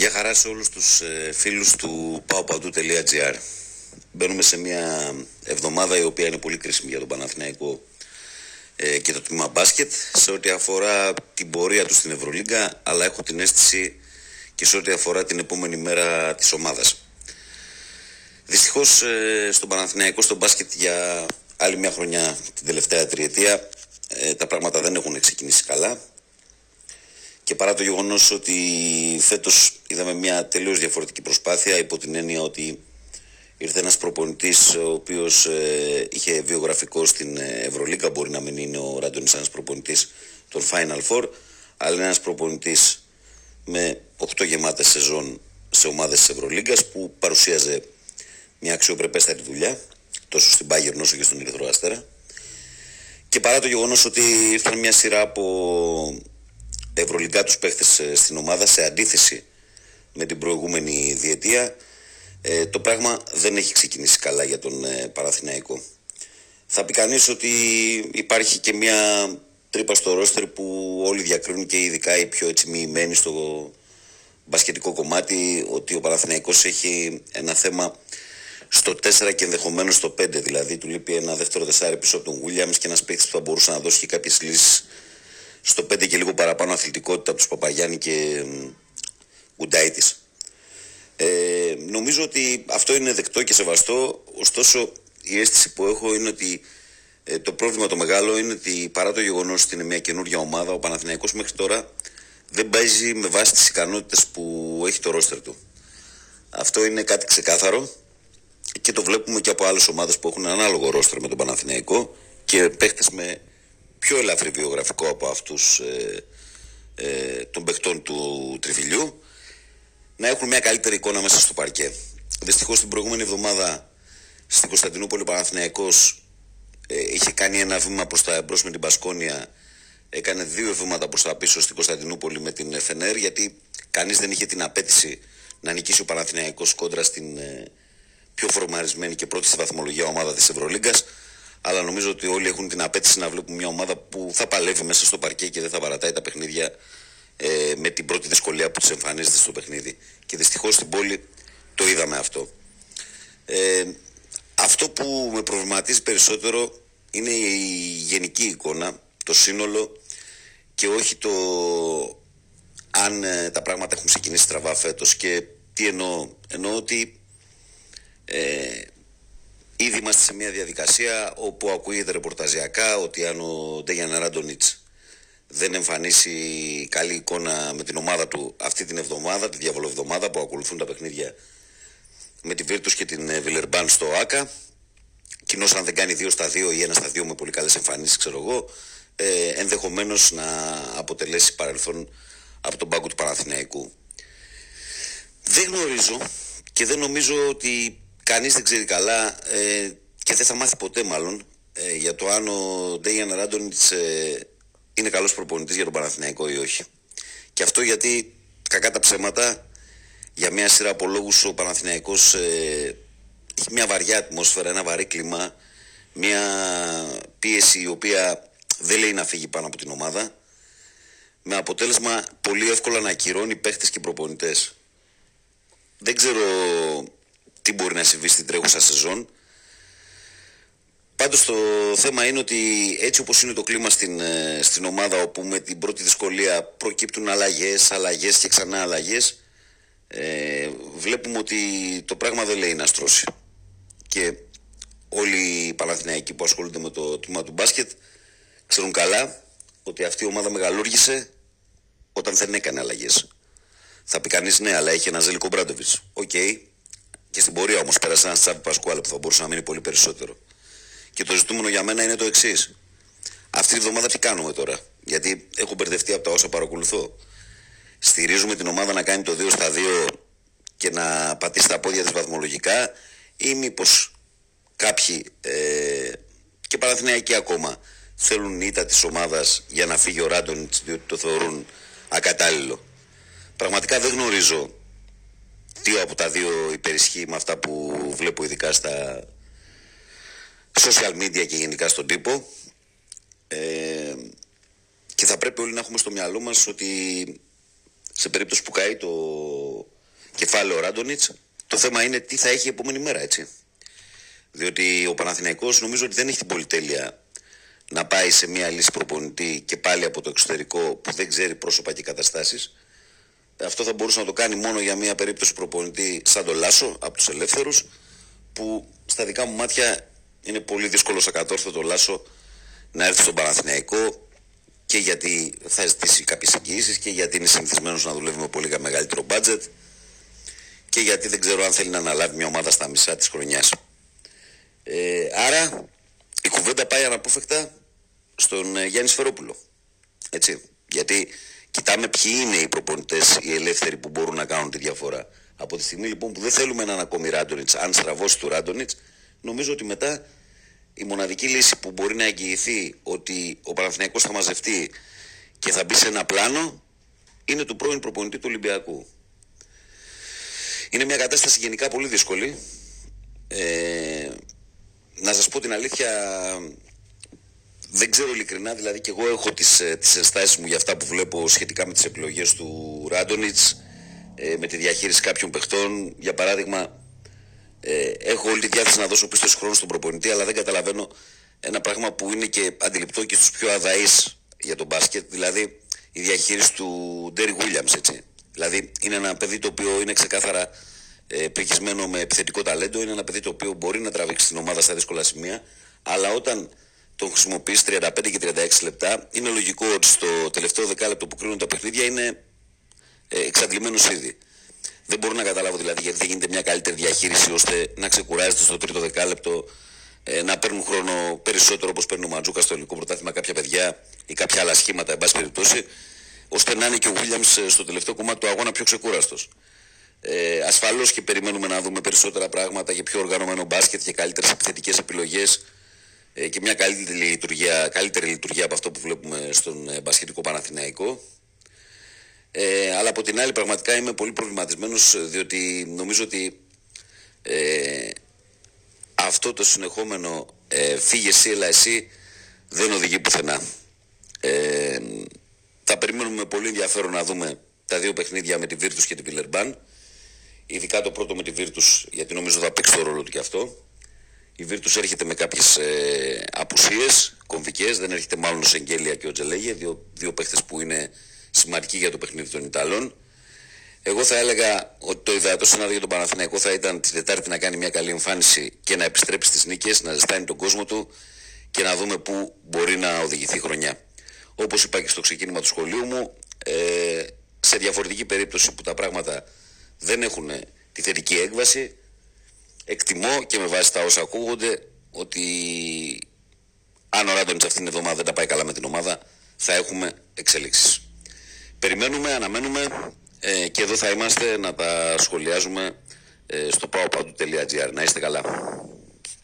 Γεια χαρά σε όλους τους ε, φίλους του paopadu.gr Μπαίνουμε σε μια εβδομάδα η οποία είναι πολύ κρίσιμη για τον Παναθηναϊκό ε, και το τμήμα μπάσκετ. Σε ό,τι αφορά την πορεία τους στην Ευρωλίγκα αλλά έχω την αίσθηση και σε ό,τι αφορά την επόμενη μέρα της ομάδας. Δυστυχώς ε, στον Παναθηναϊκό, στο μπάσκετ για άλλη μια χρονιά την τελευταία τριετία ε, τα πράγματα δεν έχουν ξεκινήσει καλά. Και παρά το γεγονός ότι φέτος είδαμε μια τελείως διαφορετική προσπάθεια υπό την έννοια ότι ήρθε ένας προπονητής ο οποίος ε, είχε βιογραφικό στην Ευρωλίγκα μπορεί να μην είναι ο Ραντονής ένας προπονητής των Final Four αλλά είναι ένας προπονητής με 8 γεμάτες σεζόν σε ομάδες της Ευρωλίγκας που παρουσίαζε μια αξιοπρεπέστατη δουλειά τόσο στην Bayern όσο και στον Ερυθρό Αστέρα και παρά το γεγονός ότι ήρθαν μια σειρά από ευρωλικά τους παίχτες ε, στην ομάδα σε αντίθεση με την προηγούμενη διετία ε, το πράγμα δεν έχει ξεκινήσει καλά για τον ε, Παραθυναϊκό. Θα πει κανείς ότι υπάρχει και μια τρύπα στο ρόστερ που όλοι διακρίνουν και ειδικά οι πιο έτσι μοιημένοι στο μπασκετικό κομμάτι ότι ο Παναθηναϊκός έχει ένα θέμα στο 4 και ενδεχομένως στο 5 δηλαδή του λείπει ένα δεύτερο δεσάρι πίσω από τον Williams και ένας παίκτης που θα μπορούσε να δώσει και κάποιες λύσεις στο 5 και λίγο παραπάνω αθλητικότητα από τους Παπαγιάννη και Γκουντάιτης. Ε, νομίζω ότι αυτό είναι δεκτό και σεβαστό, ωστόσο η αίσθηση που έχω είναι ότι ε, το πρόβλημα το μεγάλο είναι ότι παρά το γεγονός ότι είναι μια καινούργια ομάδα, ο Παναθηναϊκός μέχρι τώρα δεν παίζει με βάση τις ικανότητες που έχει το ρόστερ του. Αυτό είναι κάτι ξεκάθαρο και το βλέπουμε και από άλλες ομάδες που έχουν ανάλογο ρόστερ με τον Παναθηναϊκό και παίχτες με πιο ελαφρύ βιογραφικό από αυτούς ε, ε, των παιχτών του τριφυλιού να έχουν μια καλύτερη εικόνα μέσα στο παρκέ. Δυστυχώς την προηγούμενη εβδομάδα στην Κωνσταντινούπολη ο Παναθηναϊκός ε, είχε κάνει ένα βήμα προς τα εμπρός με την Πασκόνια έκανε δύο βήματα προς τα πίσω στην Κωνσταντινούπολη με την ΦΕΝΕΡ γιατί κανείς δεν είχε την απέτηση να νικήσει ο Παναθηναϊκός κόντρα στην ε, πιο φορμαρισμένη και πρώτη στη βαθμολογία ομάδα της Ευρωλίγκας αλλά νομίζω ότι όλοι έχουν την απέτηση να βλέπουν μια ομάδα που θα παλεύει μέσα στο παρκέ και δεν θα παρατάει τα παιχνίδια ε, με την πρώτη δυσκολία που της εμφανίζεται στο παιχνίδι. Και δυστυχώς στην πόλη το είδαμε αυτό. Ε, αυτό που με προβληματίζει περισσότερο είναι η γενική εικόνα, το σύνολο και όχι το αν ε, τα πράγματα έχουν ξεκινήσει στραβά φέτος και τι εννοώ. Εννοώ ότι ε, Ήδη είμαστε σε μια διαδικασία όπου ακούγεται ρεπορταζιακά ότι αν ο Ντέγιαν Ράντονιτς δεν εμφανίσει καλή εικόνα με την ομάδα του αυτή την εβδομάδα, τη διαβολοβδομάδα που ακολουθούν τα παιχνίδια με τη Βίρτους και την Βιλερμπάν στο ΆΚΑ κοινώς αν δεν κάνει δύο στα δύο ή ένα στα δύο με πολύ καλές εμφανίσεις ξέρω εγώ ε, ενδεχομένως να αποτελέσει παρελθόν από τον πάγκο του Παναθηναϊκού. Δεν γνωρίζω και δεν νομίζω ότι κανείς δεν ξέρει καλά ε, και δεν θα μάθει ποτέ μάλλον ε, για το αν ο Ντέγιαν Ράντονιτς ε, είναι καλός προπονητής για τον Παναθηναϊκό ή όχι. Και αυτό γιατί κακά τα ψέματα για μια σειρά από λόγους ο Παναθηναϊκός ε, έχει μια βαριά ατμόσφαιρα, ένα βαρύ κλίμα, μια πίεση η οποία δεν λέει να φύγει πάνω από την ομάδα με αποτέλεσμα πολύ εύκολα να ακυρώνει παίχτες και προπονητές. Δεν ξέρω τι μπορεί να συμβεί στην τρέχουσα σεζόν. Πάντως το θέμα είναι ότι έτσι όπως είναι το κλίμα στην, ε, στην ομάδα όπου με την πρώτη δυσκολία προκύπτουν αλλαγές, αλλαγές και ξανά αλλαγές ε, βλέπουμε ότι το πράγμα δεν λέει να στρώσει. Και όλοι οι Παναθηναϊκοί που ασχολούνται με το τμήμα του μπάσκετ ξέρουν καλά ότι αυτή η ομάδα μεγαλούργησε όταν δεν έκανε αλλαγές. Θα πει κανείς ναι, αλλά είχε ένα Ζέλικο Ομπράντοβιτς. Οκ, και στην πορεία όμως πέρασε ένας Τσάβι Πασκουάλ που θα μπορούσε να μείνει πολύ περισσότερο. Και το ζητούμενο για μένα είναι το εξής. Αυτή τη βδομάδα τι κάνουμε τώρα; Γιατί έχω μπερδευτεί από τα όσα παρακολουθώ. Στηρίζουμε την ομάδα να κάνει το 2 στα 2 και να πατήσει τα πόδια της βαθμολογικά ή μήπως κάποιοι ε, και Παναθηναϊκοί ακόμα θέλουν ήττα της ομάδας για να φύγει ο Ράντονιτς διότι το θεωρούν ακατάλληλο. Πραγματικά δεν γνωρίζω τι από τα δύο υπερισχύει με αυτά που βλέπω ειδικά στα social media και γενικά στον τύπο ε, και θα πρέπει όλοι να έχουμε στο μυαλό μας ότι σε περίπτωση που καεί το κεφάλαιο Ράντονιτς. Το θέμα είναι τι θα έχει η επόμενη μέρα, έτσι. Διότι ο Παναθηναϊκός νομίζω ότι δεν έχει την πολυτέλεια να πάει σε μια λύση προπονητή και πάλι από το εξωτερικό που δεν ξέρει πρόσωπα και καταστάσεις. Αυτό θα μπορούσε να το κάνει μόνο για μια περίπτωση προπονητή σαν τον Λάσο από τους ελεύθερους που στα δικά μου μάτια είναι πολύ δύσκολο σαν κατόρθωτο Λάσο να έρθει στον Παναθηναϊκό και γιατί θα ζητήσει κάποιες εγγυήσεις και γιατί είναι συνηθισμένος να δουλεύει με πολύ μεγαλύτερο μπάτζετ και γιατί δεν ξέρω αν θέλει να αναλάβει μια ομάδα στα μισά της χρονιάς. Ε, άρα η κουβέντα πάει αναπόφευκτα στον ε, Γιάννη Σφερόπουλο. Έτσι. Γιατί κοιτάμε ποιοι είναι οι προπονητές, οι ελεύθεροι που μπορούν να κάνουν τη διαφορά. Από τη στιγμή λοιπόν που δεν θέλουμε έναν ακόμη Ράντονιτς, αν στραβώσει του Ράντονιτς, νομίζω ότι μετά η μοναδική λύση που μπορεί να εγγυηθεί ότι ο Παναθηναϊκός θα μαζευτεί και θα μπει σε ένα πλάνο είναι του πρώην προπονητή του Ολυμπιακού. Είναι μια κατάσταση γενικά πολύ δύσκολη. Ε, να σας πω την αλήθεια, δεν ξέρω ειλικρινά, δηλαδή και εγώ έχω τις, ε, τις ενστάσεις μου για αυτά που βλέπω σχετικά με τις επιλογές του Ράντονιτς, ε, με τη διαχείριση κάποιων παιχτών. Για παράδειγμα, ε, έχω όλη τη διάθεση να δώσω πίσω χρόνο στον προπονητή, αλλά δεν καταλαβαίνω ένα πράγμα που είναι και αντιληπτό και στους πιο αδαείς για τον μπάσκετ, δηλαδή η διαχείριση του Ντέρι Williams, έτσι. Δηλαδή είναι ένα παιδί το οποίο είναι ξεκάθαρα ε, πρικισμένο με επιθετικό ταλέντο, είναι ένα παιδί το οποίο μπορεί να τραβήξει την ομάδα στα δύσκολα σημεία, αλλά όταν τον χρησιμοποιείς 35 και 36 λεπτά, είναι λογικό ότι στο τελευταίο δεκάλεπτο που κρίνουν τα παιχνίδια είναι ε, εξαντλημένος ήδη. Δεν μπορώ να καταλάβω δηλαδή γιατί δεν γίνεται μια καλύτερη διαχείριση ώστε να ξεκουράζεται στο τρίτο δεκάλεπτο, ε, να παίρνουν χρόνο περισσότερο όπως παίρνει ο Ματζούκα στο ελληνικό πρωτάθλημα κάποια παιδιά ή κάποια άλλα σχήματα, εν πάση περιπτώσει, ώστε να είναι και ο Βίλιαμς ε, στο τελευταίο κομμάτι του αγώνα πιο ξεκούραστος. Ε, Ασφαλώς και περιμένουμε να δούμε περισσότερα πράγματα για πιο οργανωμένο μπάσκετ και καλύτερες επιθετικές επιλογές ε, και μια καλύτερη λειτουργία, καλύτερη λειτουργία από αυτό που βλέπουμε στον ε, μπασκετικό Παναθηναϊκό. Ε, αλλά από την άλλη πραγματικά είμαι πολύ προβληματισμένος διότι νομίζω ότι ε, αυτό το συνεχόμενο ε, φύγε εσύ, έλα εσύ δεν οδηγεί πουθενά. Ε, θα περιμένουμε με πολύ ενδιαφέρον να δούμε τα δύο παιχνίδια με τη Virtus και την Πιλερμπάν. Ειδικά το πρώτο με τη Virtus, γιατί νομίζω θα παίξει το ρόλο του και αυτό. Η Virtus έρχεται με κάποιες ε, απουσίες κομβικές, δεν έρχεται μάλλον ο Σεγγέλια και ο Τζελέγε, δύο, δύο παίχτες που είναι σημαντικοί για το παιχνίδι των Ιταλών. Εγώ θα έλεγα ότι το ιδεατό σενάριο για τον Παναθηναϊκό θα ήταν τη Δετάρτη να κάνει μια καλή εμφάνιση και να επιστρέψει στις νίκες, να ζεστάνει τον κόσμο του και να δούμε πού μπορεί να οδηγηθεί η χρονιά. Όπως είπα και στο ξεκίνημα του σχολείου μου, ε, σε διαφορετική περίπτωση που τα πράγματα δεν έχουν τη θετική έκβαση, εκτιμώ και με βάση τα όσα ακούγονται ότι αν ο Ράντονιτς αυτήν την εβδομάδα δεν τα πάει καλά με την ομάδα, θα έχουμε εξελίξεις. Περιμένουμε, αναμένουμε ε, και εδώ θα είμαστε να τα σχολιάζουμε ε, στο pawpadu.gr. Να είστε καλά.